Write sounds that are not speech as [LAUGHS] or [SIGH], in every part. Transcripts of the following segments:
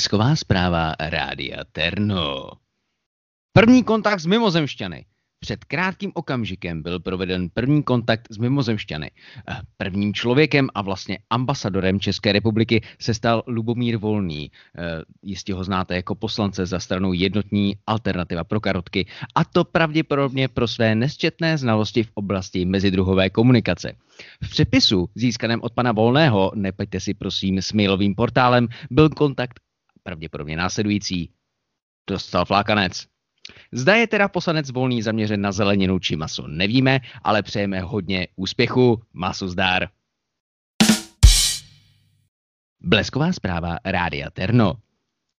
Blesková zpráva Rádia Terno. První kontakt s mimozemšťany. Před krátkým okamžikem byl proveden první kontakt s mimozemšťany. Eh, prvním člověkem a vlastně ambasadorem České republiky se stal Lubomír Volný. Eh, jistě ho znáte jako poslance za stranou jednotní alternativa pro karotky a to pravděpodobně pro své nesčetné znalosti v oblasti mezidruhové komunikace. V přepisu získaném od pana Volného, nepeďte si prosím s mailovým portálem, byl kontakt pravděpodobně následující. Dostal flákanec. Zda je teda poslanec volný zaměřen na zeleninu či maso, nevíme, ale přejeme hodně úspěchu, maso zdár. Blesková zpráva Rádia Terno.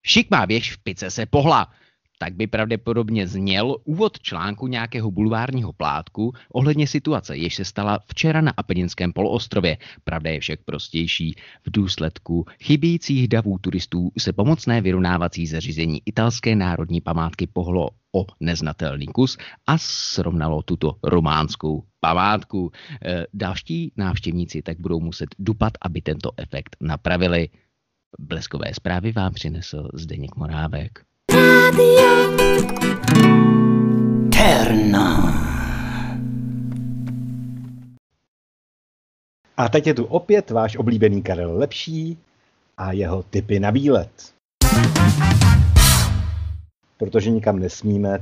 Šik má věž v pice se pohla tak by pravděpodobně zněl úvod článku nějakého bulvárního plátku ohledně situace, jež se stala včera na Apeninském poloostrově. Pravda je však prostější. V důsledku chybějících davů turistů se pomocné vyrovnávací zařízení italské národní památky pohlo o neznatelný kus a srovnalo tuto románskou památku. E, další návštěvníci tak budou muset dupat, aby tento efekt napravili. Bleskové zprávy vám přinesl Zdeněk Morávek. Radio Terno. A teď je tu opět váš oblíbený Karel Lepší a jeho typy na výlet. Protože nikam nesmíme,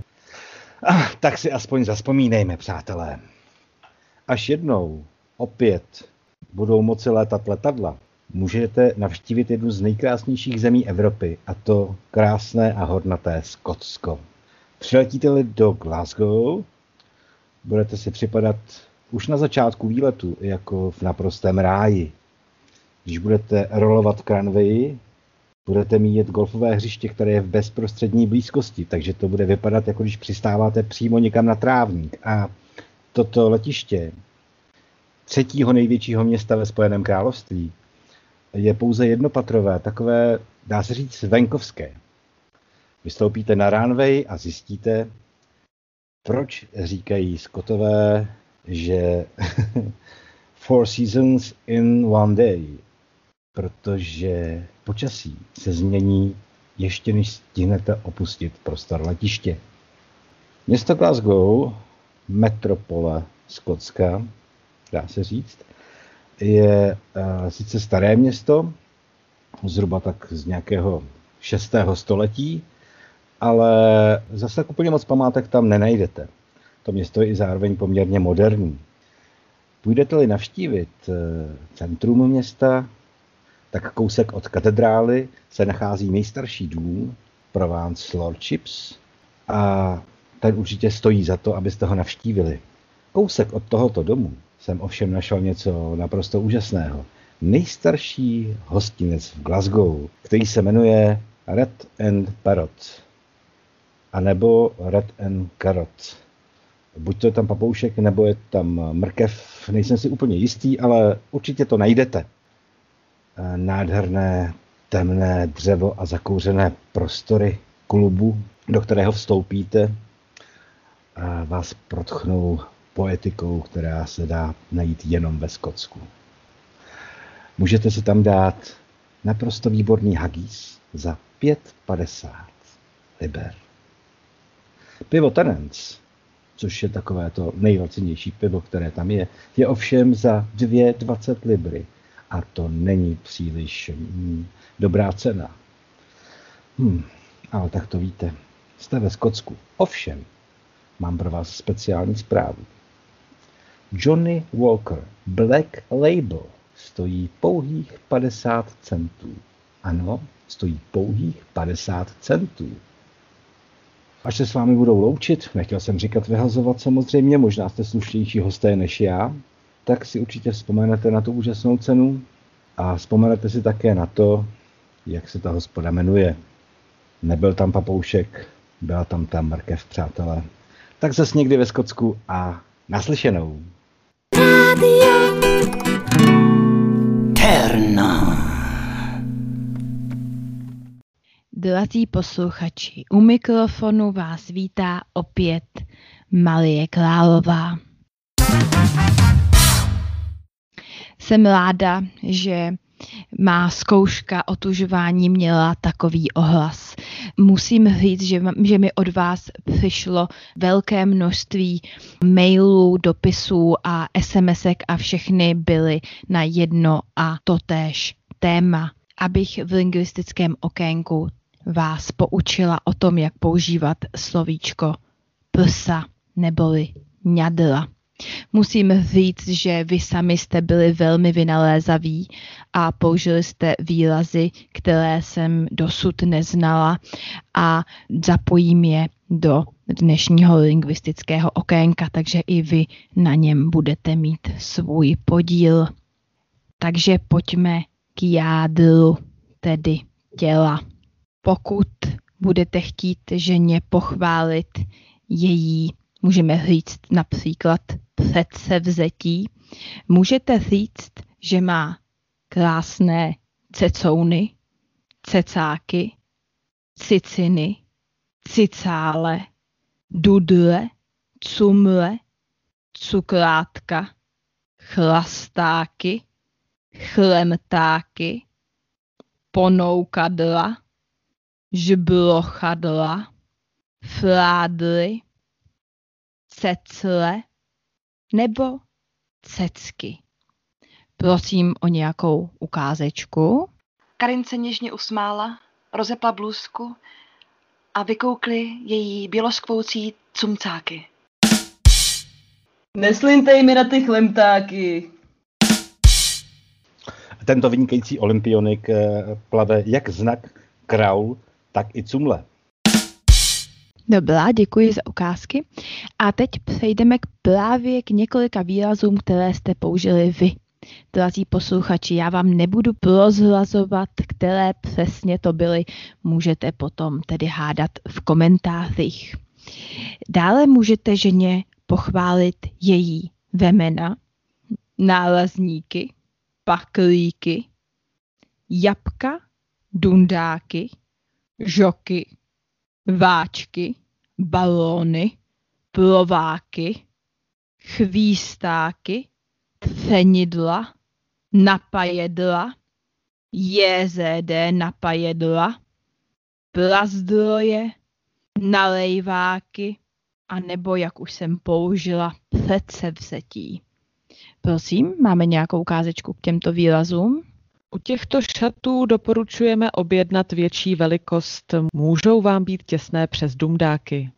ah, tak si aspoň zaspomínejme, přátelé. Až jednou opět budou moci létat letadla, můžete navštívit jednu z nejkrásnějších zemí Evropy, a to krásné a hodnaté Skotsko. Přiletíte-li do Glasgow, budete si připadat už na začátku výletu jako v naprostém ráji. Když budete rolovat Cranway, budete mít golfové hřiště, které je v bezprostřední blízkosti, takže to bude vypadat, jako když přistáváte přímo někam na trávník. A toto letiště třetího největšího města ve Spojeném království je pouze jednopatrové, takové, dá se říct, venkovské. Vystoupíte na runway a zjistíte, proč říkají Skotové, že [LAUGHS] four seasons in one day, protože počasí se změní ještě než stihnete opustit prostor letiště. Město Glasgow, metropole Skotska, dá se říct, je uh, sice staré město, zhruba tak z nějakého 6. století, ale zase tak úplně moc památek tam nenajdete. To město je i zároveň poměrně moderní. Půjdete-li navštívit uh, centrum města, tak kousek od katedrály se nachází nejstarší dům Provence Lordships a ten určitě stojí za to, abyste ho navštívili. Kousek od tohoto domu jsem ovšem našel něco naprosto úžasného. Nejstarší hostinec v Glasgow, který se jmenuje Red and Parrot. A nebo Red and Carrot. Buď to je tam papoušek, nebo je tam mrkev, nejsem si úplně jistý, ale určitě to najdete. Nádherné, temné dřevo a zakouřené prostory klubu, do kterého vstoupíte, vás protchnou poetikou, která se dá najít jenom ve Skotsku. Můžete si tam dát naprosto výborný hagis za 5,50 liber. Pivo Tenence, což je takové to nejlacenější pivo, které tam je, je ovšem za 2,20 libry. A to není příliš hmm, dobrá cena. Hmm, ale tak to víte. Jste ve Skotsku. Ovšem, mám pro vás speciální zprávu. Johnny Walker Black Label stojí pouhých 50 centů. Ano, stojí pouhých 50 centů. Až se s vámi budou loučit, nechtěl jsem říkat vyhazovat samozřejmě, možná jste slušnější hosté než já, tak si určitě vzpomenete na tu úžasnou cenu a vzpomenete si také na to, jak se ta hospoda jmenuje. Nebyl tam papoušek, byla tam ta mrkev, přátelé. Tak zase někdy ve Skotsku a naslyšenou. Radio Terno. Drazí posluchači, u mikrofonu vás vítá opět Marie Králová. Jsem ráda, že má zkouška otužování měla takový ohlas. Musím říct, že, že mi od vás přišlo velké množství mailů, dopisů a SMSek a všechny byly na jedno a totéž téma. Abych v lingvistickém okénku vás poučila o tom, jak používat slovíčko prsa neboli ňadla. Musím říct, že vy sami jste byli velmi vynalézaví a použili jste výrazy, které jsem dosud neznala a zapojím je do dnešního lingvistického okénka, takže i vy na něm budete mít svůj podíl. Takže pojďme k jádru, tedy těla. Pokud budete chtít ženě pochválit její Můžeme říct například předsevzetí. Můžete říct, že má krásné cecouny, cecáky, ciciny, cicále, dudle, cumle, cukrátka, chlastáky, chlemtáky, ponoukadla, žblochadla, fládly, cecle nebo cecky. Prosím o nějakou ukázečku. Karin se něžně usmála, rozepla blůzku a vykoukly její běloskvoucí cumcáky. Neslintej mi na ty chlemtáky. Tento vynikající olympionik eh, plave jak znak kraul, tak i cumle. Dobrá, děkuji za ukázky. A teď přejdeme k právě k několika výrazům, které jste použili vy. Drazí posluchači, já vám nebudu prozrazovat, které přesně to byly, můžete potom tedy hádat v komentářích. Dále můžete ženě pochválit její vemena, nálezníky, paklíky, jabka, dundáky, žoky, váčky, balóny, plováky, chvístáky, fenidla, napajedla, JZD napajedla, plazdroje, nalejváky a nebo, jak už jsem použila, předsevzetí. Prosím, máme nějakou ukázečku k těmto výrazům? U těchto šatů doporučujeme objednat větší velikost. Můžou vám být těsné přes dumdáky.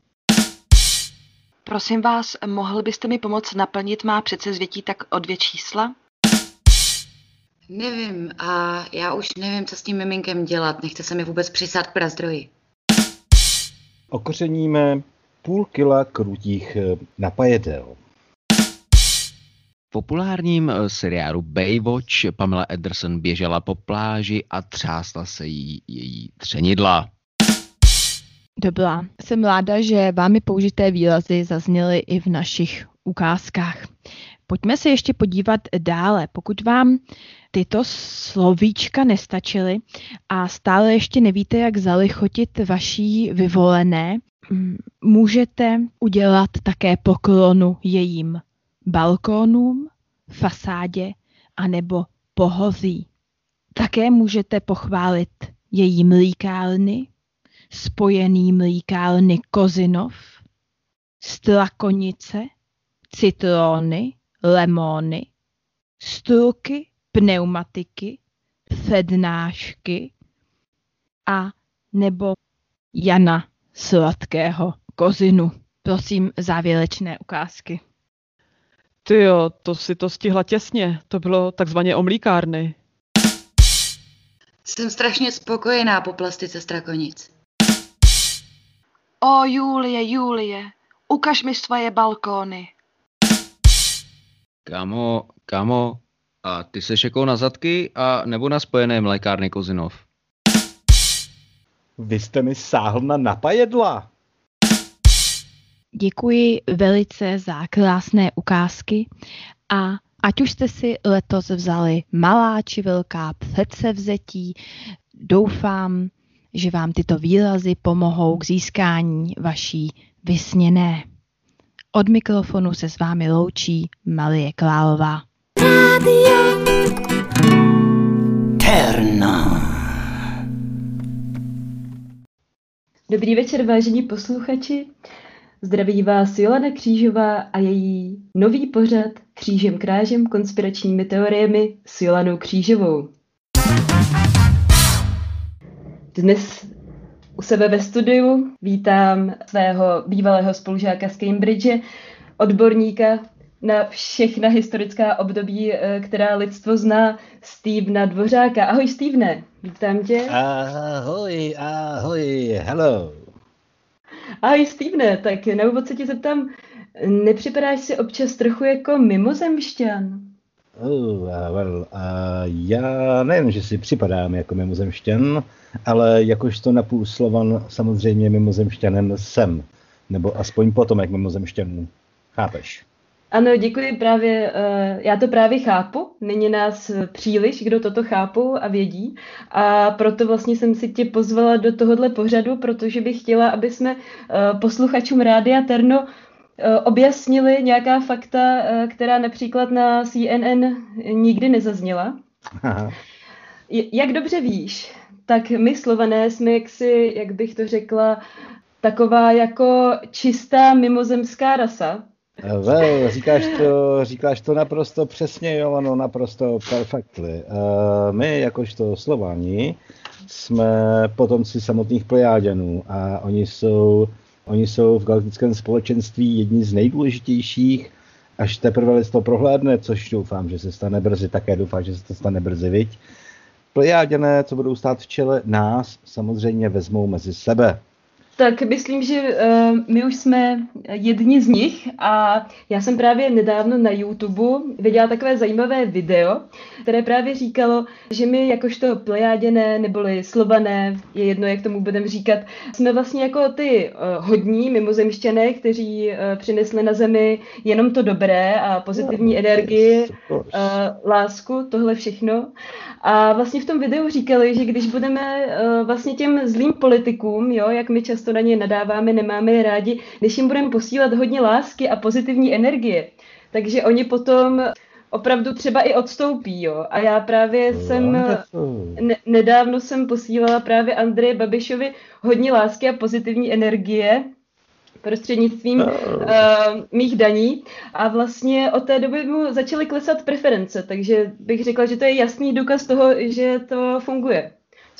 Prosím vás, mohl byste mi pomoct naplnit má předsezvětí tak o dvě čísla? Nevím a já už nevím, co s tím miminkem dělat. Nechce se mi vůbec přisát k prazdroji. Okořeníme půl kila krutích eh, napajedel. V populárním eh, seriálu Baywatch Pamela Ederson běžela po pláži a třásla se jí její třenidla. Dobrá, jsem ráda, že vámi použité výrazy zazněly i v našich ukázkách. Pojďme se ještě podívat dále. Pokud vám tyto slovíčka nestačily a stále ještě nevíte, jak zalichotit vaší vyvolené, můžete udělat také poklonu jejím balkónům, fasádě anebo pohozí. Také můžete pochválit její mlíkárny, spojený mlíkárny Kozinov, strakonice, citróny, lemony, struky, pneumatiky, přednášky a nebo Jana sladkého kozinu. Prosím závěrečné ukázky. Ty jo, to si to stihla těsně. To bylo takzvaně omlíkárny. Jsem strašně spokojená po plastice strakonic. O Julie, Julie, ukaž mi svoje balkóny. Kamo, kamo, a ty se šekou na zadky a nebo na spojené mlékárny Kozinov? Vy jste mi sáhl na napajedla. Děkuji velice za krásné ukázky a ať už jste si letos vzali malá či velká předsevzetí, doufám, že vám tyto výrazy pomohou k získání vaší vysněné. Od mikrofonu se s vámi loučí Marie. Radio Terna. Dobrý večer, vážení posluchači. Zdraví vás Jolana Křížová a její nový pořad Křížem krážem konspiračními teoriemi s Jolanou Křížovou. Dnes u sebe ve studiu vítám svého bývalého spolužáka z Cambridge, odborníka na všechna historická období, eh, která lidstvo zná, Stevena Dvořáka. Ahoj Stevene, vítám tě. Ahoj, ahoj, hello. Ahoj Stevene, tak na úvod se tě zeptám, nepřipadáš si občas trochu jako mimozemšťan? Oh, uh, well, uh, já nevím, že si připadám jako mimozemšťan, ale jakožto napůl Slovan samozřejmě mimozemšťanem jsem. Nebo aspoň potomek mimozemšťanů. Chápeš? Ano, děkuji právě. Eh, já to právě chápu. Není nás příliš, kdo toto chápou a vědí. A proto vlastně jsem si tě pozvala do tohohle pořadu, protože bych chtěla, aby jsme eh, posluchačům Rádia Terno eh, objasnili nějaká fakta, která například na CNN nikdy nezazněla. [LAUGHS] Aha. Jak dobře víš, tak my slované jsme jaksi, jak bych to řekla, taková jako čistá mimozemská rasa, Well, říkáš to, říkáš to naprosto přesně, jo, no naprosto perfectly. Uh, my, jakožto Slováni, jsme potomci samotných plejáďanů a oni jsou, oni jsou v galaktickém společenství jedni z nejdůležitějších, až teprve to prohlédne, což doufám, že se stane brzy, také doufám, že se to stane brzy, viď? Plejáďané, co budou stát v čele nás, samozřejmě vezmou mezi sebe. Tak myslím, že uh, my už jsme jedni z nich a já jsem právě nedávno na YouTube viděla takové zajímavé video, které právě říkalo, že my jakožto plejáděné neboli slované, je jedno, jak tomu budeme říkat, jsme vlastně jako ty uh, hodní mimozemšťané, kteří uh, přinesli na zemi jenom to dobré a pozitivní energii, uh, lásku, tohle všechno. A vlastně v tom videu říkali, že když budeme uh, vlastně těm zlým politikům, jo, jak my často na ně nadáváme, nemáme je rádi, když jim budeme posílat hodně lásky a pozitivní energie, takže oni potom opravdu třeba i odstoupí, jo. A já právě jsem, ne, nedávno jsem posílala právě Andreje Babišovi hodně lásky a pozitivní energie, prostřednictvím uh, mých daní a vlastně od té doby mu začaly klesat preference, takže bych řekla, že to je jasný důkaz toho, že to funguje.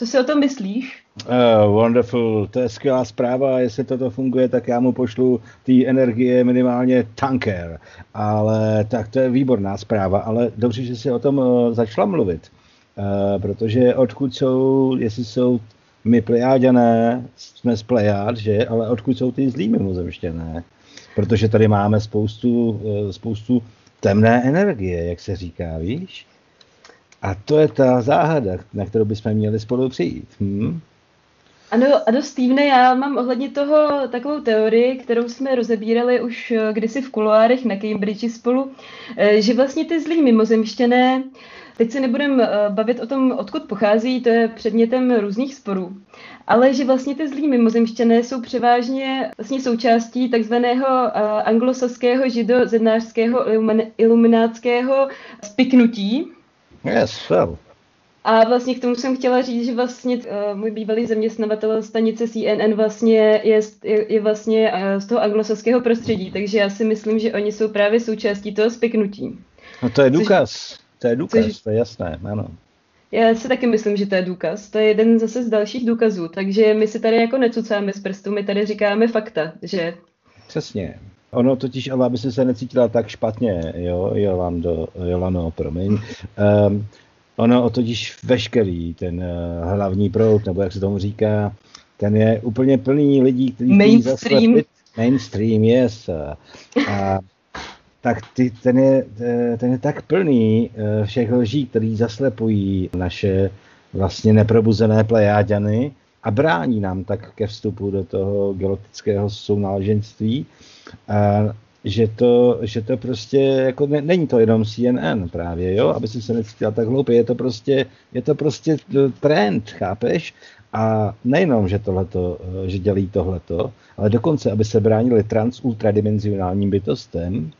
Co si o tom myslíš? Uh, wonderful, to je skvělá zpráva, jestli toto funguje, tak já mu pošlu ty energie minimálně tanker, ale tak to je výborná zpráva, ale dobře, že si o tom uh, začala mluvit, uh, protože odkud jsou, jestli jsou my plejáďané, jsme z plejád, že, ale odkud jsou ty zlý mimozemštěné, protože tady máme spoustu, uh, spoustu temné energie, jak se říká, víš? A to je ta záhada, na kterou bychom měli spolu přijít. Hm? Ano, ano, Stevene, já mám ohledně toho takovou teorii, kterou jsme rozebírali už eh, kdysi v kuloárech na Cambridge spolu, eh, že vlastně ty zlí mimozemštěné, teď se nebudeme eh, bavit o tom, odkud pochází, to je předmětem různých sporů, ale že vlastně ty zlí mimozemštěné jsou převážně vlastně součástí takzvaného anglosaského žido-zednářského iluminátského spiknutí, Yes, well. A vlastně k tomu jsem chtěla říct, že vlastně uh, můj bývalý zaměstnavatel stanice CNN vlastně je, je, je vlastně uh, z toho anglosaského prostředí, takže já si myslím, že oni jsou právě součástí toho spiknutí. No to je důkaz, což, to je důkaz, což, to je jasné, ano. Já si taky myslím, že to je důkaz. To je jeden zase z dalších důkazů. Takže my si tady jako necucáme z prstu, my tady říkáme fakta, že? Přesně. Ono totiž, ale aby se necítila tak špatně, jo, Jolando, Jolano, promiň. Um, ono totiž veškerý ten uh, hlavní proud, nebo jak se tomu říká, ten je úplně plný lidí, kteří mainstream. Mainstream, yes. A tak ty, ten, je, ten je tak plný uh, všech lží, který zaslepují naše vlastně neprobuzené plejáďany a brání nám tak ke vstupu do toho galaktického sounáleženství, že to, že to prostě, jako ne, není to jenom CNN právě, jo, aby si se necítila tak hloupě, je to prostě, je to prostě trend, chápeš? A nejenom, že tohleto, že dělí tohleto, ale dokonce, aby se bránili trans ultradimenzionálním bytostem,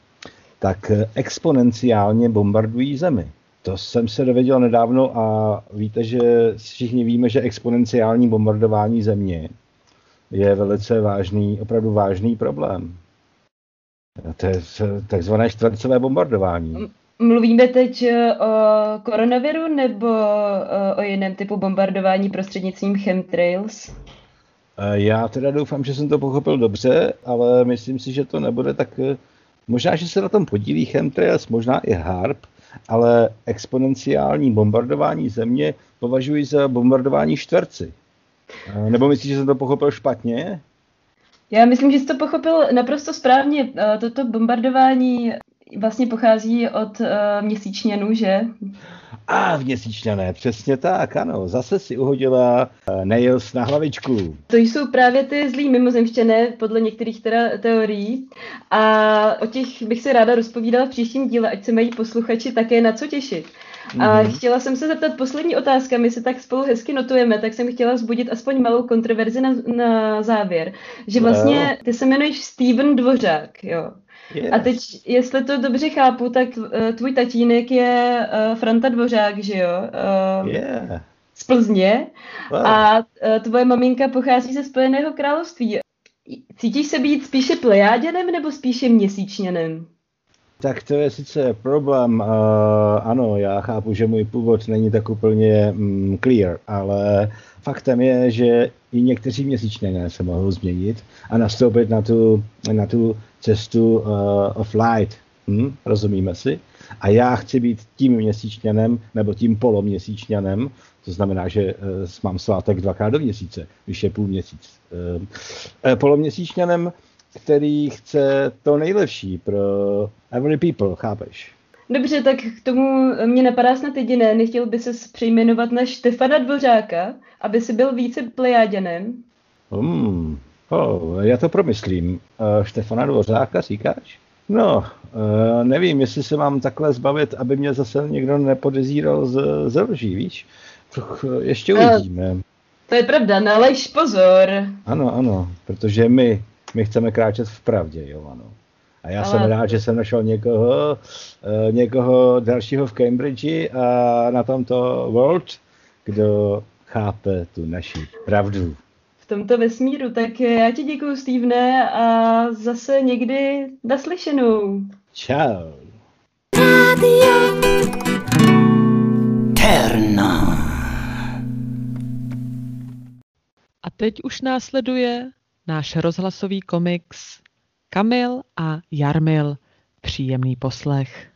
tak exponenciálně bombardují Zemi. To jsem se dověděl nedávno a víte, že všichni víme, že exponenciální bombardování země je velice vážný, opravdu vážný problém. To je takzvané čtvrtcové bombardování. Mluvíme teď eh, o koronaviru nebo eh, o jiném typu bombardování prostřednictvím chemtrails? Eh, já teda doufám, že jsem to pochopil dobře, ale myslím si, že to nebude tak... Možná, že se na tom podílí chemtrails, možná i HARP, ale exponenciální bombardování země považuji za bombardování čtverci. Nebo myslíš, že jsem to pochopil špatně? Já myslím, že jsi to pochopil naprosto správně. Toto bombardování vlastně pochází od uh, měsíčňanů, že? A v měsíčňané, přesně tak, ano. Zase si uhodila uh, nails na hlavičku. To jsou právě ty zlí mimozemštěné, podle některých teda teorií. A o těch bych se ráda rozpovídala v příštím díle, ať se mají posluchači také na co těšit. A mm-hmm. chtěla jsem se zeptat poslední otázka, my se tak spolu hezky notujeme, tak jsem chtěla vzbudit aspoň malou kontroverzi na, na závěr, že vlastně ty se jmenuješ Steven Dvořák, jo. Yes. A teď, jestli to dobře chápu, tak uh, tvůj tatínek je uh, Franta Dvořák, že jo? Uh, yeah. Z Plzně. Wow. A uh, tvoje maminka pochází ze Spojeného království. Cítíš se být spíše plejáděnem nebo spíše měsíčněnem? Tak to je sice problém, uh, ano, já chápu, že můj původ není tak úplně mm, clear, ale faktem je, že i někteří měsíčné se mohou změnit a nastoupit na tu, na tu cestu uh, of light. Hm? Rozumíme si? A já chci být tím měsíčňanem nebo tím poloměsíčňanem, to znamená, že uh, mám svátek dvakrát do měsíce, když je půl měsíc. Uh, uh, poloměsíčňanem, který chce to nejlepší pro every people, chápeš? Dobře, tak k tomu mě napadá snad jediné. Nechtěl by se přejmenovat na Štefana Dvořáka, aby si byl více plejáděnem? Hmm, oh, já to promyslím. Uh, Štefana Dvořáka říkáš? No, uh, nevím, jestli se mám takhle zbavit, aby mě zase někdo nepodezíral z, z lží, víš? Ještě uvidíme. Uh, to je pravda, nalejš pozor. Ano, ano, protože my, my chceme kráčet v pravdě, jo, ano. A já Ale... jsem rád, že jsem našel někoho, uh, někoho dalšího v Cambridge a na tomto World, kdo chápe tu naši pravdu. V tomto vesmíru, tak já ti děkuji, Stevene, a zase někdy naslyšenou. Čau. Terno. A teď už následuje náš rozhlasový komiks Kamil a Jarmil. Příjemný poslech.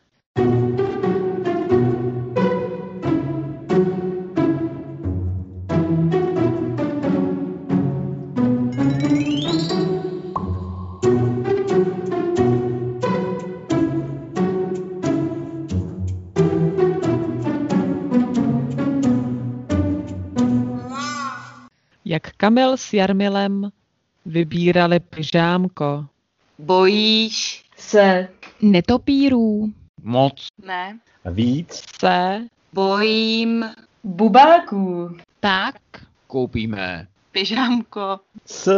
Jak Kamil s Jarmilem vybírali pyžámko. Bojíš se netopírů. Moc. Ne. Víc se bojím bubáků. Tak koupíme pyžámko s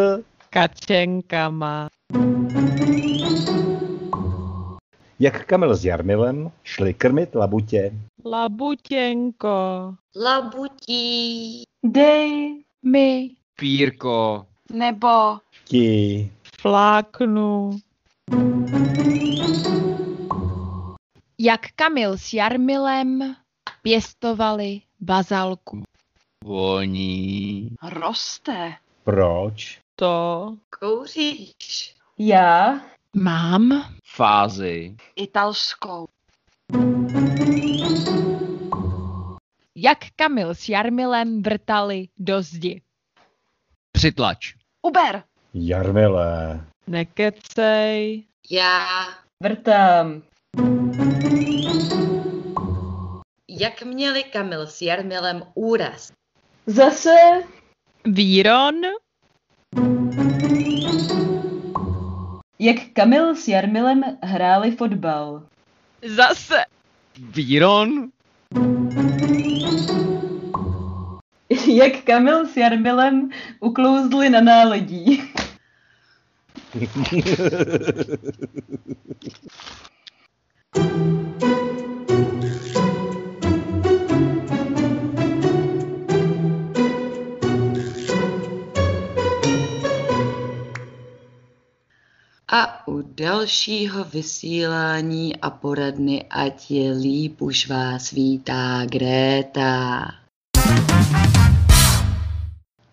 kačenkama. Jak Kamil s Jarmilem šli krmit labutě. Labutěnko. Labutí. Dej my pírko nebo Ti. Fláknu. jak Kamil s Jarmilem pěstovali bazalku. voní. roste. Proč? To Kouříš. Já Mám Fázi. Italskou. jak Kamil s Jarmilem vrtali do zdi. Přitlač. Uber. Jarmile. nekecej. Já. vrtám. Jak měli Kamil s Jarmilem úraz? Zase Víron jak Kamil s Jarmilem hráli fotbal. zase Víron. jak Kamil s Jarmilem uklouzli na náledí. A u dalšího vysílání a poradny Ať je líp už vás vítá Gréta.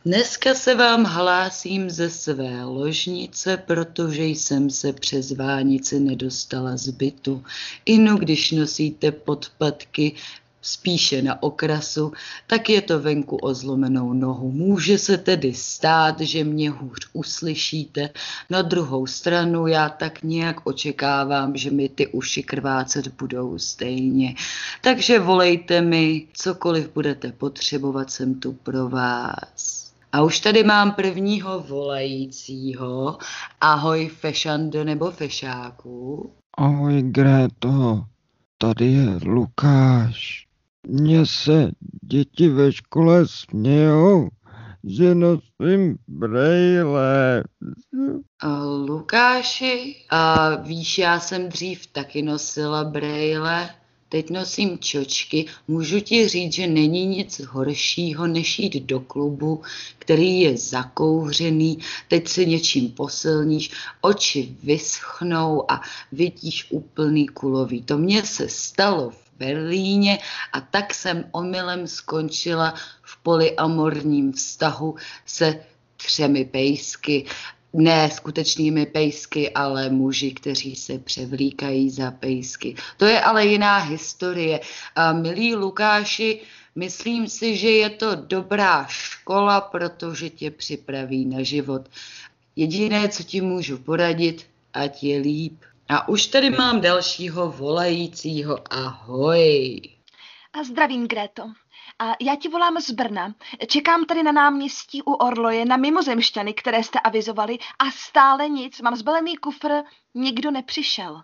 Dneska se vám hlásím ze své ložnice, protože jsem se přes Vánice nedostala z bytu. Inu, když nosíte podpatky, spíše na okrasu, tak je to venku o zlomenou nohu. Může se tedy stát, že mě hůř uslyšíte. Na druhou stranu já tak nějak očekávám, že mi ty uši krvácet budou stejně. Takže volejte mi, cokoliv budete potřebovat, jsem tu pro vás. A už tady mám prvního volajícího. Ahoj Fešando nebo Fešáku. Ahoj Gréto, tady je Lukáš. Mně se děti ve škole smějou, že nosím brejle. A Lukáši, a víš, já jsem dřív taky nosila brejle, teď nosím čočky, můžu ti říct, že není nic horšího, než jít do klubu, který je zakouřený, teď se něčím posilníš, oči vyschnou a vidíš úplný kulový. To mně se stalo v Berlíně a tak jsem omylem skončila v polyamorním vztahu se třemi pejsky ne skutečnými pejsky, ale muži, kteří se převlíkají za pejsky. To je ale jiná historie. A milí Lukáši, myslím si, že je to dobrá škola, protože tě připraví na život. Jediné, co ti můžu poradit, ať je líp. A už tady mám dalšího volajícího. Ahoj. A zdravím, Gréto. A já ti volám z Brna. Čekám tady na náměstí u Orloje na mimozemšťany, které jste avizovali a stále nic. Mám zbalený kufr, nikdo nepřišel.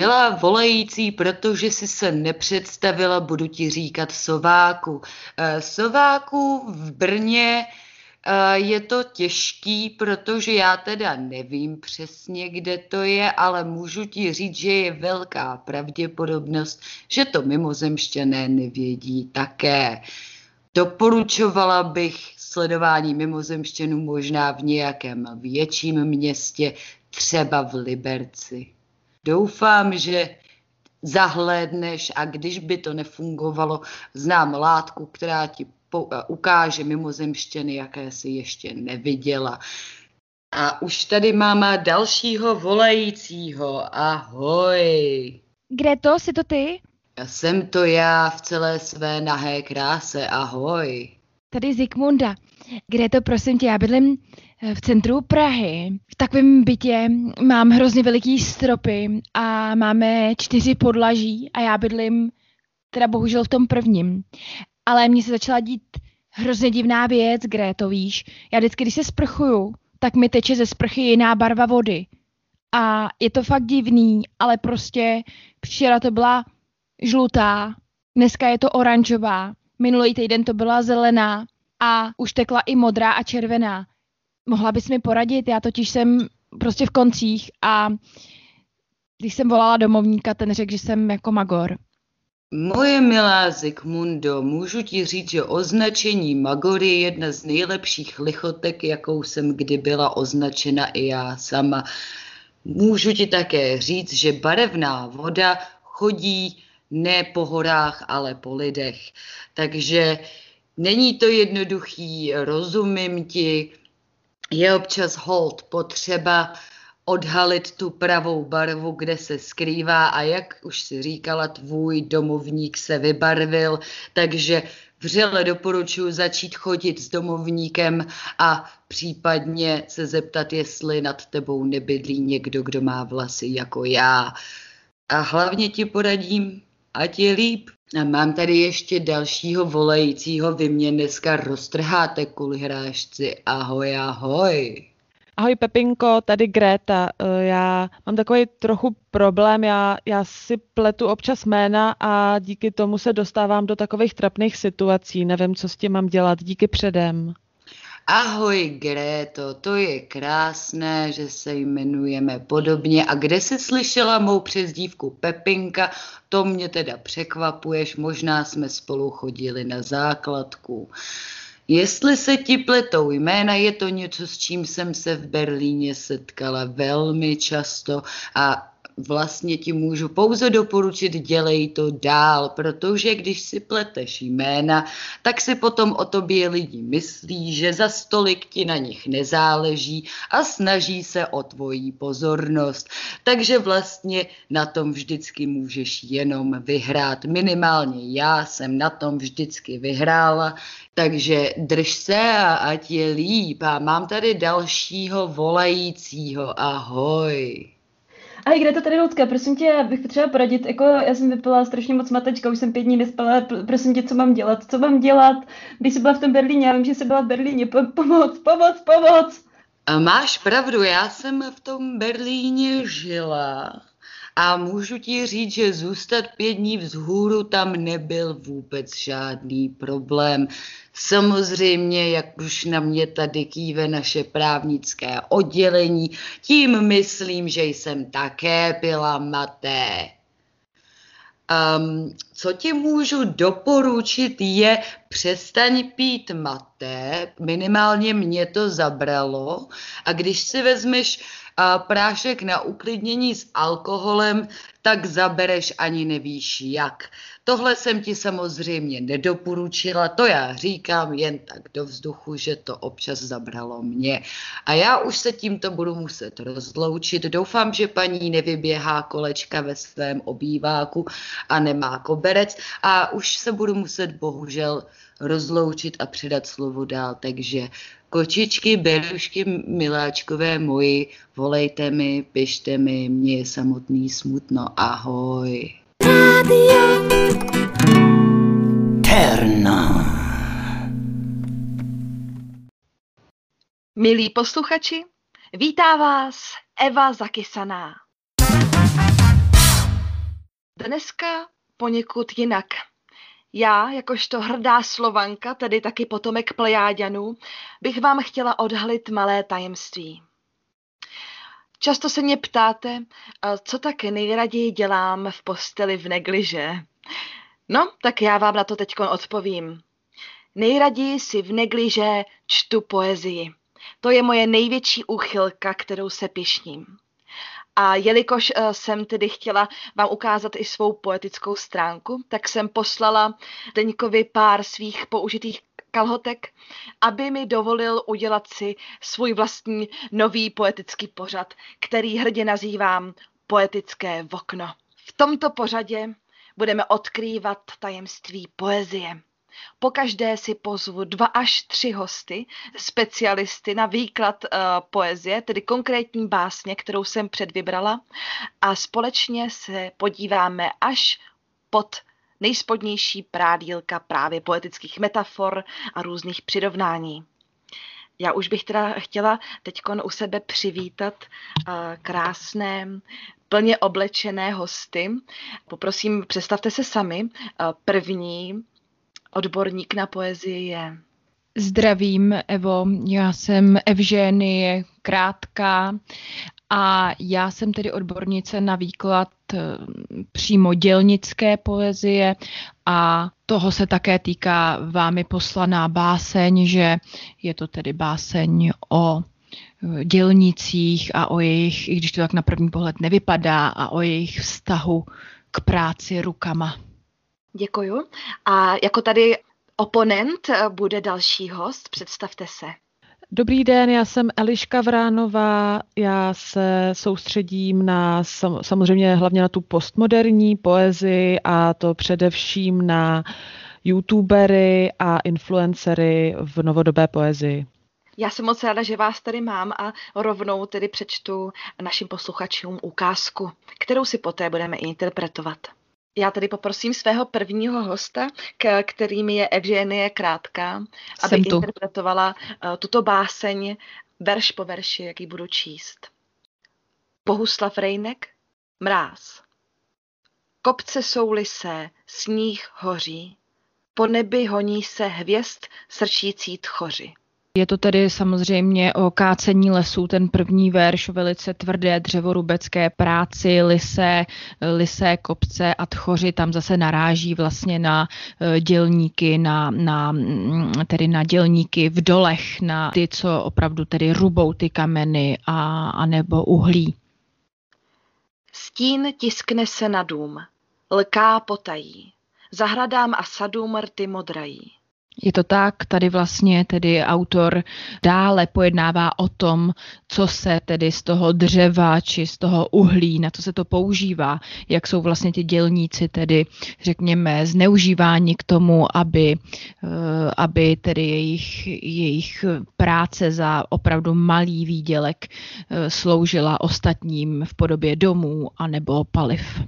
Milá volající, protože jsi se nepředstavila, budu ti říkat Sováku. Eh, Sováku v Brně je to těžký, protože já teda nevím přesně, kde to je, ale můžu ti říct, že je velká pravděpodobnost, že to mimozemštěné nevědí také. Doporučovala bych sledování mimozemštěnů možná v nějakém větším městě, třeba v Liberci. Doufám, že zahlédneš a když by to nefungovalo, znám látku, která ti ukáže mimozemštěny, jaké si ještě neviděla. A už tady máme dalšího volajícího. Ahoj. Greto, jsi to ty? Já jsem to já v celé své nahé kráse. Ahoj. Tady Zikmunda. Greto, prosím tě, já bydlím eh, v centru Prahy. V takovém bytě mám hrozně veliký stropy a máme čtyři podlaží a já bydlím teda bohužel v tom prvním. Ale mně se začala dít hrozně divná věc, to víš. Já vždycky, když se sprchuju, tak mi teče ze sprchy jiná barva vody. A je to fakt divný, ale prostě včera to byla žlutá, dneska je to oranžová, minulý týden to byla zelená a už tekla i modrá a červená. Mohla bys mi poradit? Já totiž jsem prostě v koncích a když jsem volala domovníka, ten řekl, že jsem jako magor. Moje milá Zikmundo, můžu ti říct, že označení Magor je jedna z nejlepších lichotek, jakou jsem kdy byla označena i já sama. Můžu ti také říct, že barevná voda chodí ne po horách, ale po lidech. Takže není to jednoduchý, rozumím ti, je občas hold potřeba odhalit tu pravou barvu, kde se skrývá a jak už si říkala, tvůj domovník se vybarvil, takže vřele doporučuji začít chodit s domovníkem a případně se zeptat, jestli nad tebou nebydlí někdo, kdo má vlasy jako já. A hlavně ti poradím, ať je líp. A mám tady ještě dalšího volajícího, vy mě dneska roztrháte kvůli hrášci. Ahoj, ahoj. Ahoj Pepinko, tady Gréta. Eh, já mám takový trochu problém, já, já si pletu občas jména a díky tomu se dostávám do takových trapných situací. Nevím, co s tím mám dělat. Díky předem. Ahoj Gréto, to je krásné, že se jmenujeme podobně. A kde jsi slyšela mou přezdívku Pepinka? To mě teda překvapuješ, možná jsme spolu chodili na základku. Jestli se ti pletou jména, je to něco, s čím jsem se v Berlíně setkala velmi často a vlastně ti můžu pouze doporučit, dělej to dál, protože když si pleteš jména, tak si potom o tobě lidi myslí, že za stolik ti na nich nezáleží a snaží se o tvoji pozornost. Takže vlastně na tom vždycky můžeš jenom vyhrát. Minimálně já jsem na tom vždycky vyhrála, takže drž se a ať je líp. A mám tady dalšího volajícího. Ahoj. A kde to tady Ludka, prosím tě, já bych potřeba poradit, jako já jsem vypila strašně moc matečka, už jsem pět dní nespala, prosím tě, co mám dělat, co mám dělat, když jsi byla v tom Berlíně, já vím, že jsi byla v Berlíně, po, pomoc, pomoc, pomoc. A máš pravdu, já jsem v tom Berlíně žila. A můžu ti říct, že zůstat pět dní vzhůru tam nebyl vůbec žádný problém. Samozřejmě, jak už na mě tady kýve naše právnické oddělení, tím myslím, že jsem také byla maté. Um, co ti můžu doporučit je přestaň pít maté, minimálně mě to zabralo a když si vezmeš a prášek na uklidnění s alkoholem, tak zabereš ani nevíš jak. Tohle jsem ti samozřejmě nedoporučila, to já říkám jen tak do vzduchu, že to občas zabralo mě. A já už se tímto budu muset rozloučit. Doufám, že paní nevyběhá kolečka ve svém obýváku a nemá koberec a už se budu muset bohužel rozloučit a předat slovo dál, takže Kočičky, berušky, miláčkové moji, volejte mi, pište mi, mě je samotný smutno, ahoj. Radio Terno. Milí posluchači, vítá vás Eva Zakysaná. Dneska poněkud jinak. Já, jakožto hrdá slovanka, tedy taky potomek Plejáďanů, bych vám chtěla odhalit malé tajemství. Často se mě ptáte, co tak nejraději dělám v posteli v negliže. No, tak já vám na to teď odpovím. Nejraději si v negliže čtu poezii. To je moje největší úchylka, kterou se pišním. A jelikož eh, jsem tedy chtěla vám ukázat i svou poetickou stránku, tak jsem poslala Deňkovi pár svých použitých kalhotek, aby mi dovolil udělat si svůj vlastní nový poetický pořad, který hrdě nazývám Poetické vokno. V tomto pořadě budeme odkrývat tajemství poezie. Po každé si pozvu dva až tři hosty, specialisty na výklad uh, poezie, tedy konkrétní básně, kterou jsem předvybrala a společně se podíváme až pod nejspodnější prádílka právě poetických metafor a různých přirovnání. Já už bych teda chtěla teď u sebe přivítat uh, krásné, plně oblečené hosty. Poprosím, představte se sami. Uh, první odborník na poezii je? Zdravím, Evo. Já jsem Evženie Krátká a já jsem tedy odbornice na výklad eh, přímo dělnické poezie a toho se také týká vámi poslaná báseň, že je to tedy báseň o eh, dělnicích a o jejich, i když to tak na první pohled nevypadá, a o jejich vztahu k práci rukama. Děkuju. A jako tady oponent eh, bude další host, představte se. Dobrý den, já jsem Eliška Vránová, já se soustředím na samozřejmě hlavně na tu postmoderní poezii a to především na youtubery a influencery v novodobé poezii. Já jsem moc ráda, že vás tady mám a rovnou tedy přečtu našim posluchačům ukázku, kterou si poté budeme interpretovat. Já tady poprosím svého prvního hosta, k, kterým je Evženie Krátká, aby tu. interpretovala uh, tuto báseň verš po verši, jaký budu číst. Bohuslav Rejnek, Mráz. Kopce jsou lisé, sníh hoří, po nebi honí se hvězd srčící tchoři. Je to tedy samozřejmě o kácení lesů, ten první verš, velice tvrdé dřevorubecké práci, lise, lise, kopce a tchoři, tam zase naráží vlastně na eh, dělníky, na, na, mm, tedy na dělníky v dolech, na ty, co opravdu tedy rubou ty kameny a, a nebo uhlí. Stín tiskne se na dům, lká potají, zahradám a sadům rty modrají. Je to tak, tady vlastně tedy autor dále pojednává o tom, co se tedy z toho dřeva či z toho uhlí, na co se to používá, jak jsou vlastně ti dělníci tedy, řekněme, zneužíváni k tomu, aby, eh, aby tedy jejich, jejich práce za opravdu malý výdělek eh, sloužila ostatním v podobě domů anebo paliv.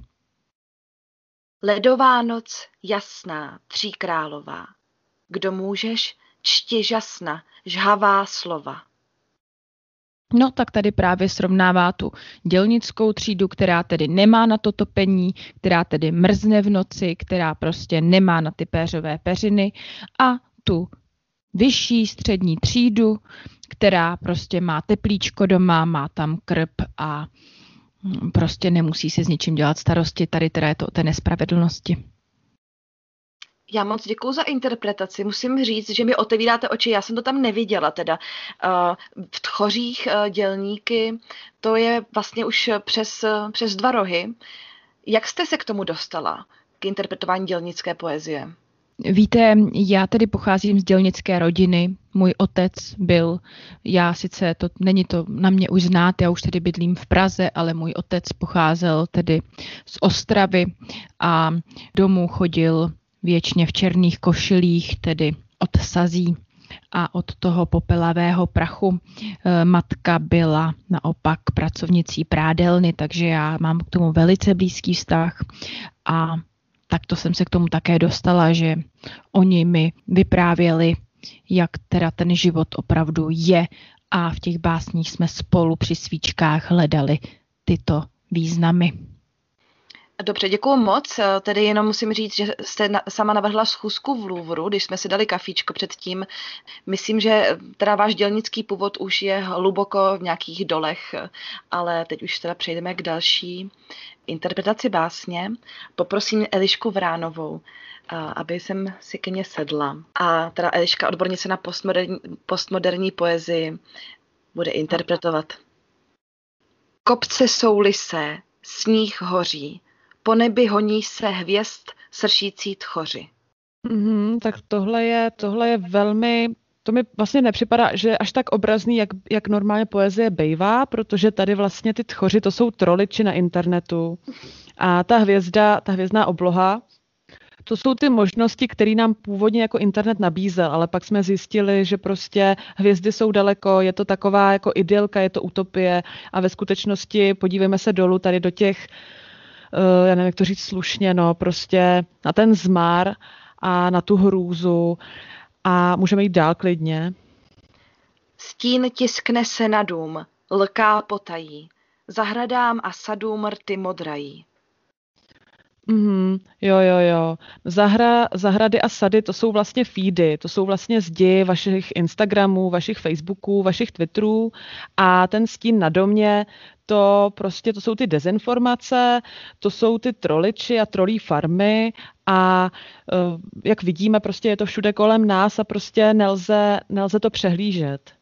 Ledová noc jasná, tříkrálová kdo můžeš, čti žasna, žhavá slova. No tak tady právě srovnává tu dělnickou třídu, která tedy nemá na to topení, která tedy mrzne v noci, která prostě nemá na ty péřové peřiny a tu vyšší střední třídu, která prostě má teplíčko doma, má tam krb a prostě nemusí si s ničím dělat starosti. Tady teda je to o té nespravedlnosti. Já moc děkuji za interpretaci. Musím říct, že mi otevíráte oči. Já jsem to tam neviděla teda. V tchořích dělníky to je vlastně už přes, přes dva rohy. Jak jste se k tomu dostala, k interpretování dělnické poezie? Víte, já tedy pocházím z dělnické rodiny. Můj otec byl, já sice to není to na mě už znát, já už tedy bydlím v Praze, ale můj otec pocházel tedy z Ostravy a domů chodil věčně v černých košilích, tedy od sazí a od toho popelavého prachu. E, matka byla naopak pracovnicí prádelny, takže já mám k tomu velice blízký vztah a takto jsem se k tomu také dostala, že oni mi vyprávěli, jak teda ten život opravdu je a v těch básních jsme spolu při svíčkách hledali tyto významy. Dobře, děkuji moc. Tedy jenom musím říct, že jste na, sama navrhla schůzku v Louvru, když jsme si dali kafíčko předtím. Myslím, že teda váš dělnický původ už je hluboko v nějakých dolech, ale teď už teda přejdeme k další interpretaci básně. Poprosím Elišku Vránovou, aby jsem si ke mně sedla. A teda Eliška, odbornice na postmoderní, postmoderní poezii, bude interpretovat. Kopce jsou lisé, sníh hoří, po nebi honí se hvězd sršící tchoři. Mm-hmm, tak tohle je, tohle je velmi to mi vlastně nepřipadá, že až tak obrazný, jak, jak normálně poezie bejvá, protože tady vlastně ty tchoři, to jsou troliči na internetu. A ta hvězda, ta hvězdná obloha, to jsou ty možnosti, které nám původně jako internet nabízel, ale pak jsme zjistili, že prostě hvězdy jsou daleko, je to taková jako idylka, je to utopie a ve skutečnosti podívejme se dolů tady do těch já nevím, jak to říct slušně, no, prostě na ten zmar a na tu hrůzu a můžeme jít dál klidně. Stín tiskne se na dům, lká potají, zahradám a sadům rty modrají. Mm, jo, jo, jo. Zahra, zahrady a sady, to jsou vlastně feedy, to jsou vlastně zdi vašich Instagramů, vašich Facebooků, vašich Twitterů a ten stín na domě, to prostě, to jsou ty dezinformace, to jsou ty troliči a trolí farmy a uh, jak vidíme, prostě je to všude kolem nás a prostě nelze, nelze to přehlížet.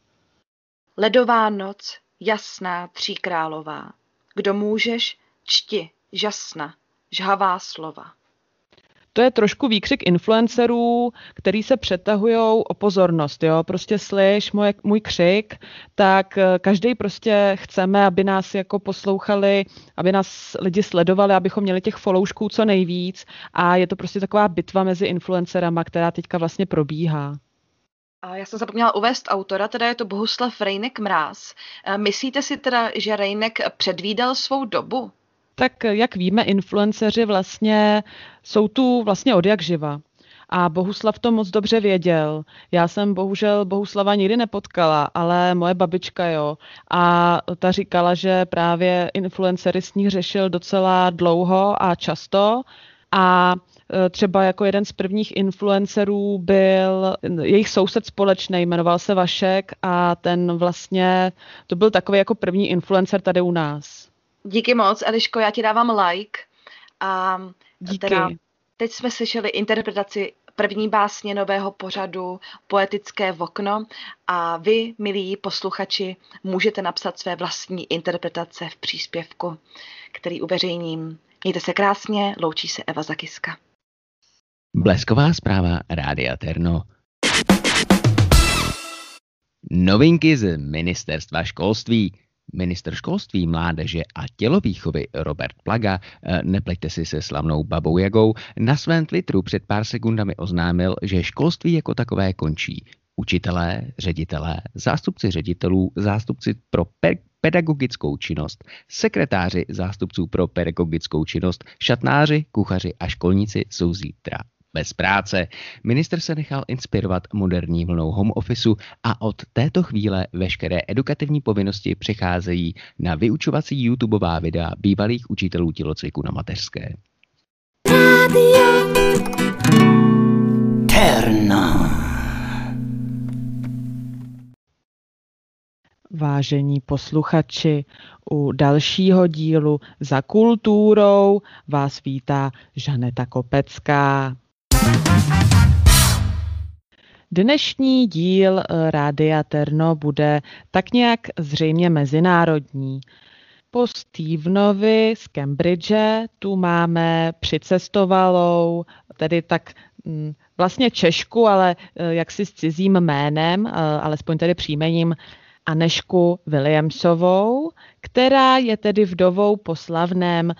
Ledová noc, jasná, tříkrálová. Kdo můžeš, čti, žasna, žhavá slova. To je trošku výkřik influencerů, který se přetahují o pozornost. Jo? Prostě slyš moje, můj křik, tak eh, každý prostě chceme, aby nás jako poslouchali, aby nás lidi sledovali, abychom měli těch followšků co nejvíc a je to prostě taková bitva mezi influencerama, která teďka vlastně probíhá. A já jsem zapomněla uvést autora, teda je to Bohuslav Rejnek Mráz. Eh, myslíte si teda, že Rejnek předvídal svou dobu? Tak jak víme, influenceři vlastně jsou tu vlastně od jak živa. A Bohuslav to moc dobře věděl. Já jsem bohužel Bohuslava nikdy nepotkala, ale moje babička jo. A ta říkala, že právě influencery s ní řešil docela dlouho a často a e, třeba jako jeden z prvních influencerů byl jejich soused společný, jmenoval se Vašek a ten vlastně, to byl takový jako první influencer tady u nás. Díky moc, Eliško, já ti dávám like. A Díky. Teda, teď jsme slyšeli interpretaci první básně nového pořadu Poetické vokno a vy, milí posluchači, můžete napsat své vlastní interpretace v příspěvku, který uveřejním. Mějte se krásně, loučí se Eva Zakiska. Blesková zpráva Rádia Terno. Novinky z ministerstva školství. Minister školství, mládeže a tělovýchovy Robert Plaga, eh, nepleťte si se slavnou babou Jagou, na svém Twitteru před pár sekundami oznámil, že školství jako takové končí. Učitelé, ředitelé, zástupci ředitelů, zástupci pro pe- pedagogickou činnost, sekretáři zástupců pro pedagogickou činnost, šatnáři, kuchaři a školníci jsou zítra bez práce. Minister se nechal inspirovat moderní vlnou home officeu a od této chvíle veškeré edukativní povinnosti přecházejí na vyučovací YouTubeová videa bývalých učitelů tělocviku na mateřské. Terno. Vážení posluchači, u dalšího dílu Za kulturou vás vítá Žaneta Kopecká. Dnešní díl eh, Rádia Terno bude tak nějak zřejmě mezinárodní. Po Stevenovi z Cambridge tu máme přicestovalou, tedy tak mm, vlastně Češku, ale eh, jaksi s cizím jménem, eh, alespoň tedy příjmením Anešku Williamsovou, která je tedy vdovou po slavném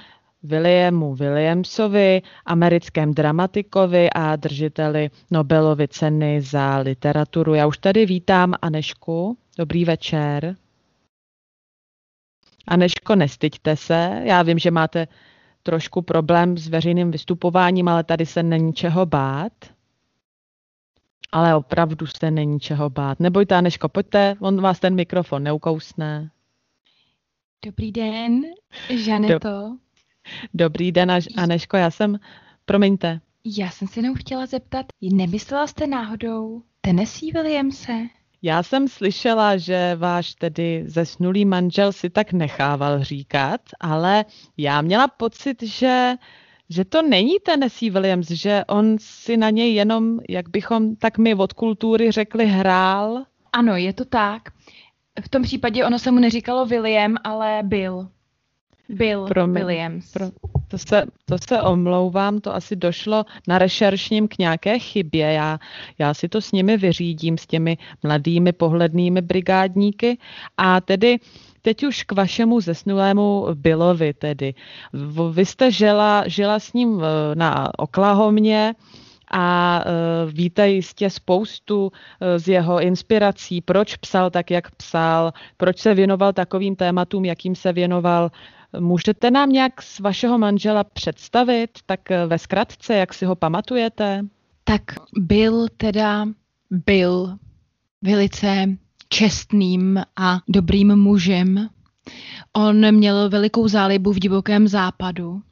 Williamu Williamsovi, americkém dramatikovi a držiteli Nobelovy ceny za literaturu. Já už tady vítám Anešku. Dobrý večer. Aneško, nestyďte se. Já vím, že máte trošku problém s veřejným vystupováním, ale tady se není čeho bát. Ale opravdu se není čeho bát. Nebojte, Aneško, pojďte, on vás ten mikrofon neukousne. Dobrý den, Žaneto. Dobrý den, Aneško, já jsem, promiňte. Já jsem si jenom chtěla zeptat, nemyslela jste náhodou Tennessee Williamse? Já jsem slyšela, že váš tedy zesnulý manžel si tak nechával říkat, ale já měla pocit, že, že to není Tennessee Williams, že on si na něj jenom, jak bychom tak my od kultury řekli, hrál. Ano, je to tak. V tom případě ono se mu neříkalo William, ale Bill. Bill Promiň, Williams. Pro, to, se, to se omlouvám, to asi došlo na rešeršním k nějaké chybě. Já, já si to s nimi vyřídím, s těmi mladými pohlednými brigádníky. A tedy teď už k vašemu zesnulému Billovi tedy. Vy jste žila, žila s ním na Oklahomě, a uh, víte jistě spoustu uh, z jeho inspirací, proč psal tak, jak psal, proč se věnoval takovým tématům, jakým se věnoval. Můžete nám nějak z vašeho manžela představit, tak eh, ve zkratce, jak si ho pamatujete? Tak byl teda, byl velice čestným a dobrým mužem. On měl velikou zálibu v divokém západu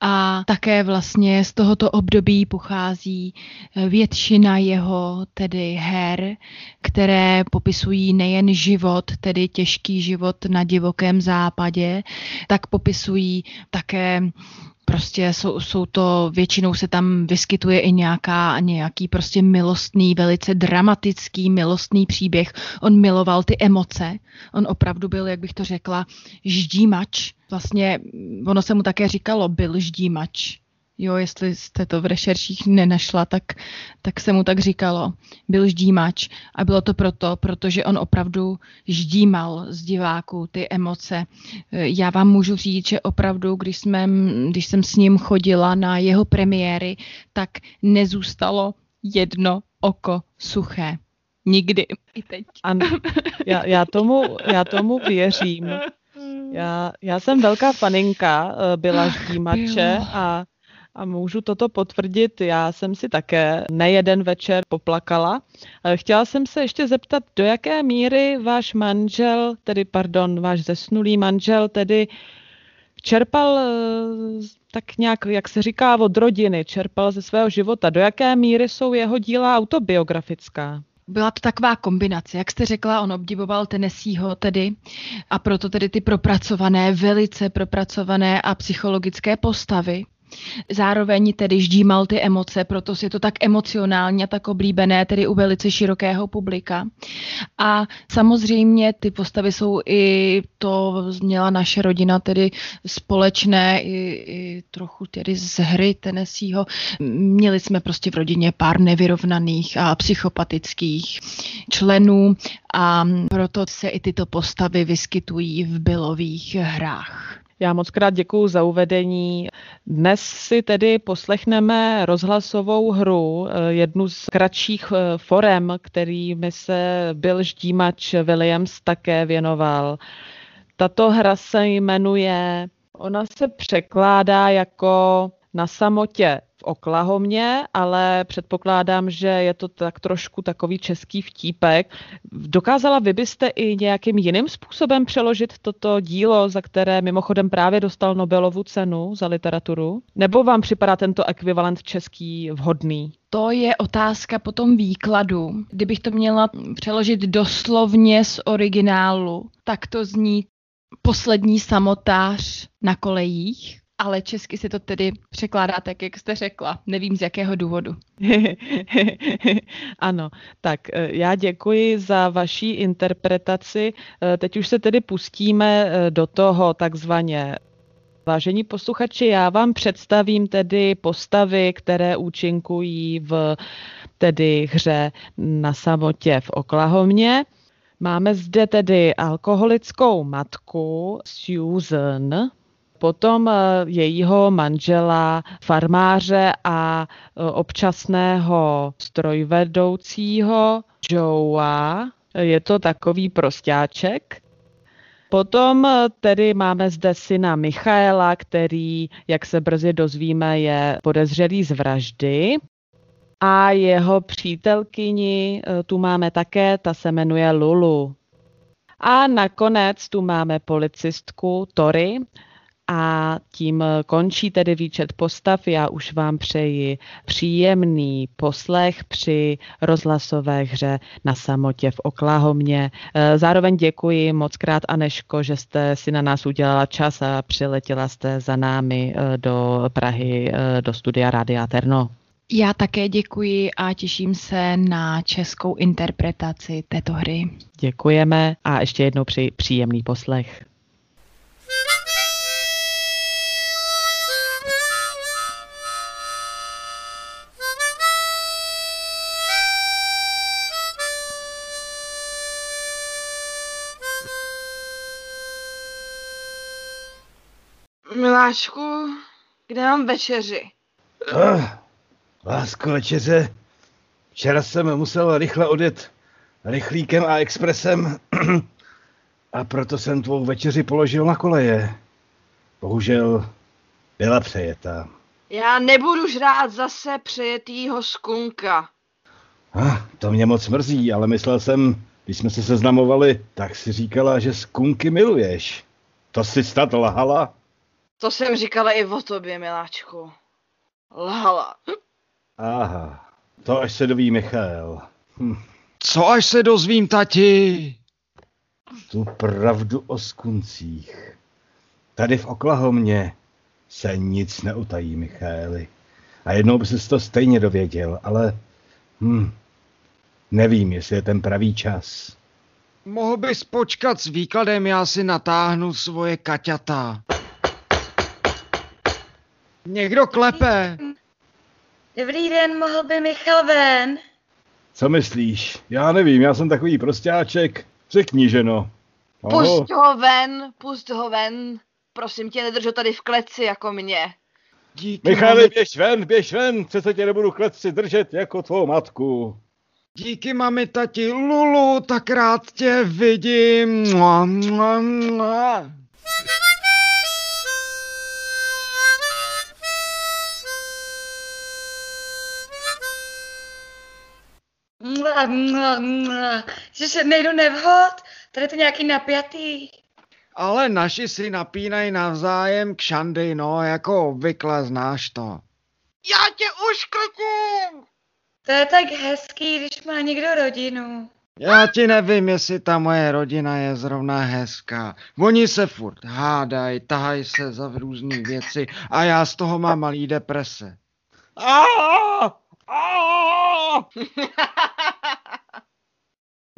a také vlastně z tohoto období pochází eh, většina jeho tedy her, které popisují nejen život, tedy těžký život na divokém západě, tak popisují také prostě jsou, jsou to, většinou se tam vyskytuje i nějaká, nějaký prostě milostný, velice dramatický milostný příběh. On miloval ty emoce, on opravdu byl, jak bych to řekla, ždímač. Vlastně ono se mu také říkalo, byl ždímač Jo, jestli jste to v rešerších nenašla, tak, tak se mu tak říkalo. Byl ždímač a bylo to proto, protože on opravdu ždímal z diváků ty emoce. Já vám můžu říct, že opravdu, když, jsme, když jsem s ním chodila na jeho premiéry, tak nezůstalo jedno oko suché. Nikdy. I teď. An, já, já, tomu, já tomu věřím. Já, já jsem velká faninka eh, byla ždímače a a můžu toto potvrdit, já jsem si také nejeden večer poplakala. Chtěla jsem se ještě zeptat, do jaké míry váš manžel, tedy pardon, váš zesnulý manžel, tedy čerpal eh, tak nějak, jak se říká, od rodiny, čerpal ze svého života. Do jaké míry jsou jeho díla autobiografická? Byla to taková kombinace, jak jste řekla, on obdivoval Tennesseeho tedy a proto tedy ty propracované, velice propracované a psychologické postavy. Zároveň tedy ždímal ty emoce, proto je to tak emocionálně a tak oblíbené tedy u velice širokého publika. A samozřejmě ty postavy jsou i, to měla naše rodina tedy společné, i, i trochu tedy z hry Tennesseeho. Měli jsme prostě v rodině pár nevyrovnaných a psychopatických členů a proto se i tyto postavy vyskytují v bylových hrách. Já moc krát děkuji za uvedení. Dnes si tedy poslechneme rozhlasovou hru, eh, jednu z kratších eh, forem, kterými se byl ždímač Williams také věnoval. Tato hra se jmenuje, ona se překládá jako na samotě v Oklahomě, ale předpokládám, že je to tak trošku takový český vtípek. Dokázala vy byste i nějakým jiným způsobem přeložit toto dílo, za které mimochodem právě dostal Nobelovu cenu za literaturu? Nebo vám připadá tento ekvivalent český vhodný? To je otázka potom výkladu. Kdybych to měla přeložit doslovně z originálu, tak to zní poslední samotář na kolejích ale česky se to tedy překládá tak, jak jste řekla. Nevím z jakého důvodu. [LAUGHS] ano, tak eh, já děkuji za vaší interpretaci. Eh, teď už se tedy pustíme eh, do toho takzvaně Vážení posluchači, já vám představím tedy postavy, které účinkují v tedy hře na samotě v Oklahomě. Máme zde tedy alkoholickou matku Susan, potom eh, jejího manžela, farmáře a eh, občasného strojvedoucího Joea. Je to takový prostáček. Potom eh, tedy máme zde syna Michaela, který, jak se brzy dozvíme, je podezřelý z vraždy. A jeho přítelkyni tu máme také, ta se jmenuje Lulu. A nakonec tu máme policistku Tori, a tím končí tedy výčet postav. Já už vám přeji příjemný poslech při rozhlasové hře na samotě v Oklahomě. E, zároveň děkuji moc krát Aneško, že jste si na nás udělala čas a přiletěla jste za námi e, do Prahy, e, do studia Rádia Terno. Já také děkuji a těším se na českou interpretaci této hry. Děkujeme a ještě jednou při příjemný poslech. Miláčku, kde mám večeři? Oh, lásko, večeře. Včera jsem musel rychle odjet rychlíkem a expresem [CLEARS THROAT] a proto jsem tvou večeři položil na koleje. Bohužel byla přejeta. Já nebudu žrát zase přejetýho skunka. Ah, to mě moc mrzí, ale myslel jsem, když jsme se seznamovali, tak si říkala, že skunky miluješ. To si snad lhala? To jsem říkala i o tobě, miláčku. Lhala. Aha, to až se doví Michal. Hm. Co až se dozvím, tati? Tu pravdu o skuncích. Tady v Oklahomě se nic neutají, Michály. A jednou by se to stejně dověděl, ale hm, nevím, jestli je ten pravý čas. Mohl bys počkat s výkladem, já si natáhnu svoje kaťata. Někdo klepe. Dobrý den, mohl by Michal ven? Co myslíš? Já nevím, já jsem takový prostáček. Řekni, ženo. Aho. Pust ho ven, pust ho ven. Prosím tě, nedrž ho tady v kleci jako mě. Díky, Michale, mami... běž ven, běž ven, přece tě nebudu kleci držet jako tvou matku. Díky, mami, tati, Lulu, tak rád tě vidím. Mua, mua, mua. Že se nejdu nevhod, tady je to nějaký napjatý. Ale naši si napínají navzájem k šandy, no, jako obvykle, znáš to. Já tě uškrtím! To je tak hezký, když má někdo rodinu. Já ti nevím, jestli ta moje rodina je zrovna hezká. Oni se furt hádají, tahají se za různé věci a já z toho mám malý deprese. Aaaa! [LAUGHS] Aaaa!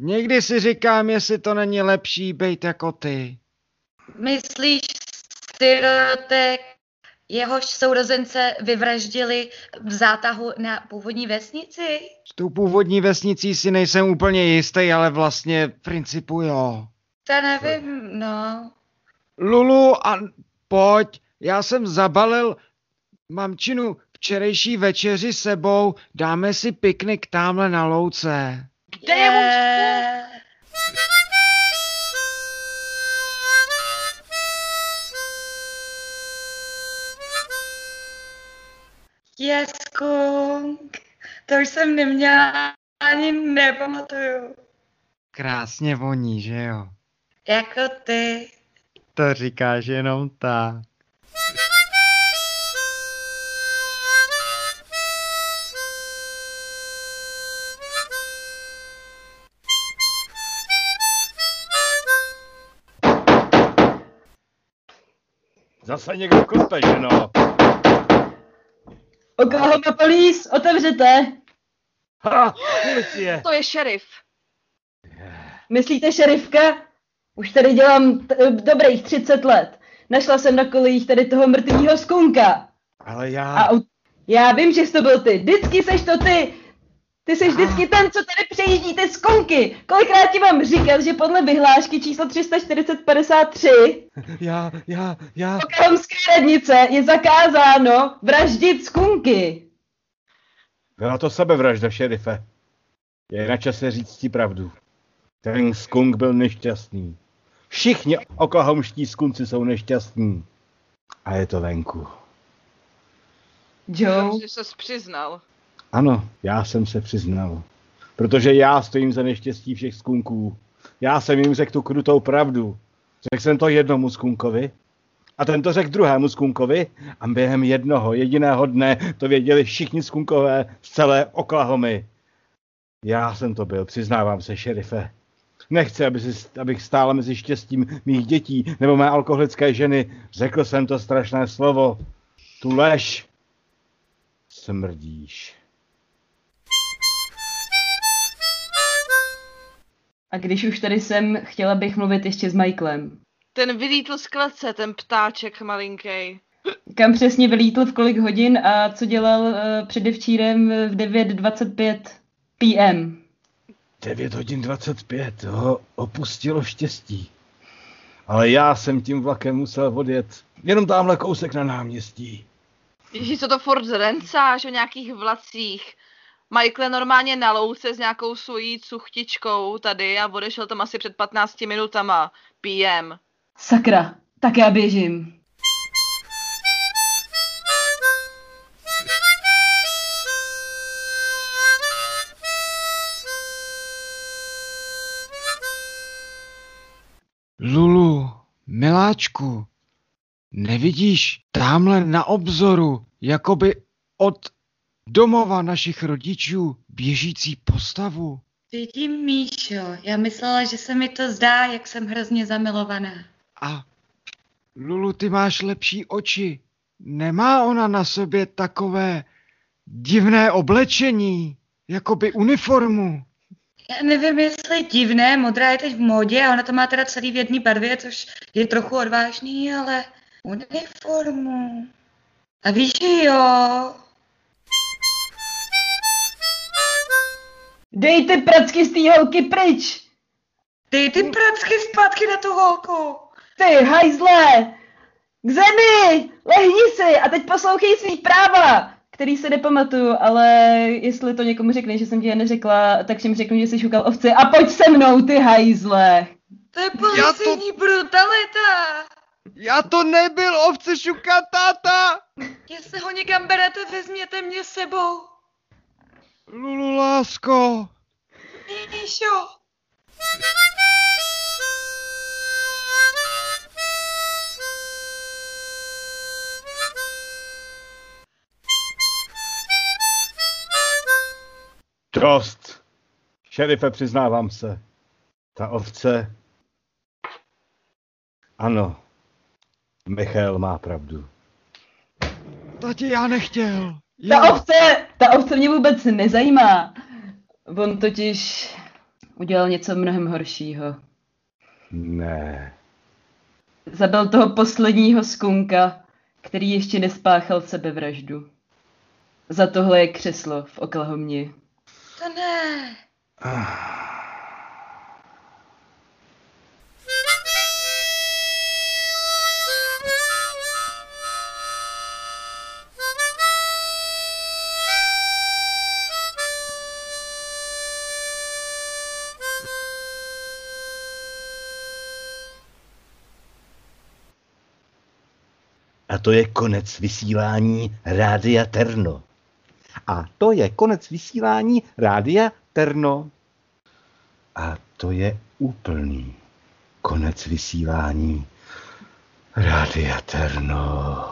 Někdy si říkám, jestli to není lepší být jako ty. Myslíš sirotek, jehož sourozence vyvraždili v zátahu na původní vesnici? S tou původní vesnicí si nejsem úplně jistý, ale vlastně v principu jo. To nevím, no. Lulu, a pojď, já jsem zabalil mamčinu včerejší večeři sebou, dáme si piknik tamhle na louce. Kde je můj Je... Je skunk. To už jsem neměla, ani nepamatuju. Krásně voní, že jo? Jako ty. To říkáš jenom tak. Zase někdo klope, že no? Oklahoma Police, otevřete. Ha, policie. To je šerif. Myslíte šerifka? Už tady dělám t- eh, dobrých 30 let. Našla jsem na kolejích tady toho mrtvýho skunka. Ale já... A u... já vím, že jsi to byl ty. Vždycky seš to ty. Ty jsi vždycky ten, co tady přejíždí ty skunky. Kolikrát ti vám říkal, že podle vyhlášky číslo 34053 [LAUGHS] Já, já, já... Oklahomské radnice je zakázáno vraždit skunky. Byla to sebevražda, šerife. Je na čase říct ti pravdu. Ten skunk byl nešťastný. Všichni oklahomští skunci jsou nešťastní. A je to venku. Joe, Že ses přiznal. Ano, já jsem se přiznal. Protože já stojím za neštěstí všech skunků. Já jsem jim řekl tu krutou pravdu. Řekl jsem to jednomu skunkovi a ten to řekl druhému skunkovi a během jednoho jediného dne to věděli všichni skunkové z celé Oklahomy. Já jsem to byl, přiznávám se, šerife. Nechci, aby si, abych stál mezi štěstím mých dětí nebo mé alkoholické ženy. Řekl jsem to strašné slovo. Tu lež. Smrdíš. A když už tady jsem, chtěla bych mluvit ještě s Michaelem. Ten vylítl z klece, ten ptáček malinký. Kam přesně vylítl v kolik hodin a co dělal uh, předevčírem v 9.25 PM? 9 hodin 25, ho opustilo štěstí. Ale já jsem tím vlakem musel odjet jenom tamhle kousek na náměstí. Ježíš, co to furt zrencáš o nějakých vlacích. Michael normálně na louce s nějakou svojí cuchtičkou tady a odešel tam asi před 15 minutama. PM. Sakra, tak já běžím. Lulu, miláčku, nevidíš tamhle na obzoru, jakoby od domova našich rodičů běžící postavu? Vidím, Míšo, já myslela, že se mi to zdá, jak jsem hrozně zamilovaná. A Lulu, ty máš lepší oči. Nemá ona na sobě takové divné oblečení, jakoby uniformu? Já nevím, jestli je divné, modrá je teď v módě a ona to má teda celý v jedné barvě, což je trochu odvážný, ale uniformu. A víš, že jo? Dej ty pracky z té holky pryč! Dej ty pracky zpátky na tu holku. Ty hajzle! K zemi! Lehni si a teď poslouchej svý práva! Který se nepamatuju, ale jestli to někomu řekne, že jsem ti je neřekla, tak všem řeknu, že jsi šukal ovce a pojď se mnou, ty hajzle! To je policejní brutalita. Já to nebyl ovce šuka, táta! Jestli ho někam berete, vezměte mě sebou. Lulu, lásko! Míšo! Dost! Šerife, přiznávám se. Ta ovce... Ano, Michal má pravdu. Tati, já nechtěl. Já... Ta ovce ta ovce mě vůbec nezajímá. On totiž udělal něco mnohem horšího. Ne. Zabil toho posledního skunka, který ještě nespáchal sebevraždu. Za tohle je křeslo v Oklahomě. To ne. A to je konec vysílání Rádia Terno. A to je konec vysílání Rádia Terno. A to je úplný konec vysílání Rádia Terno.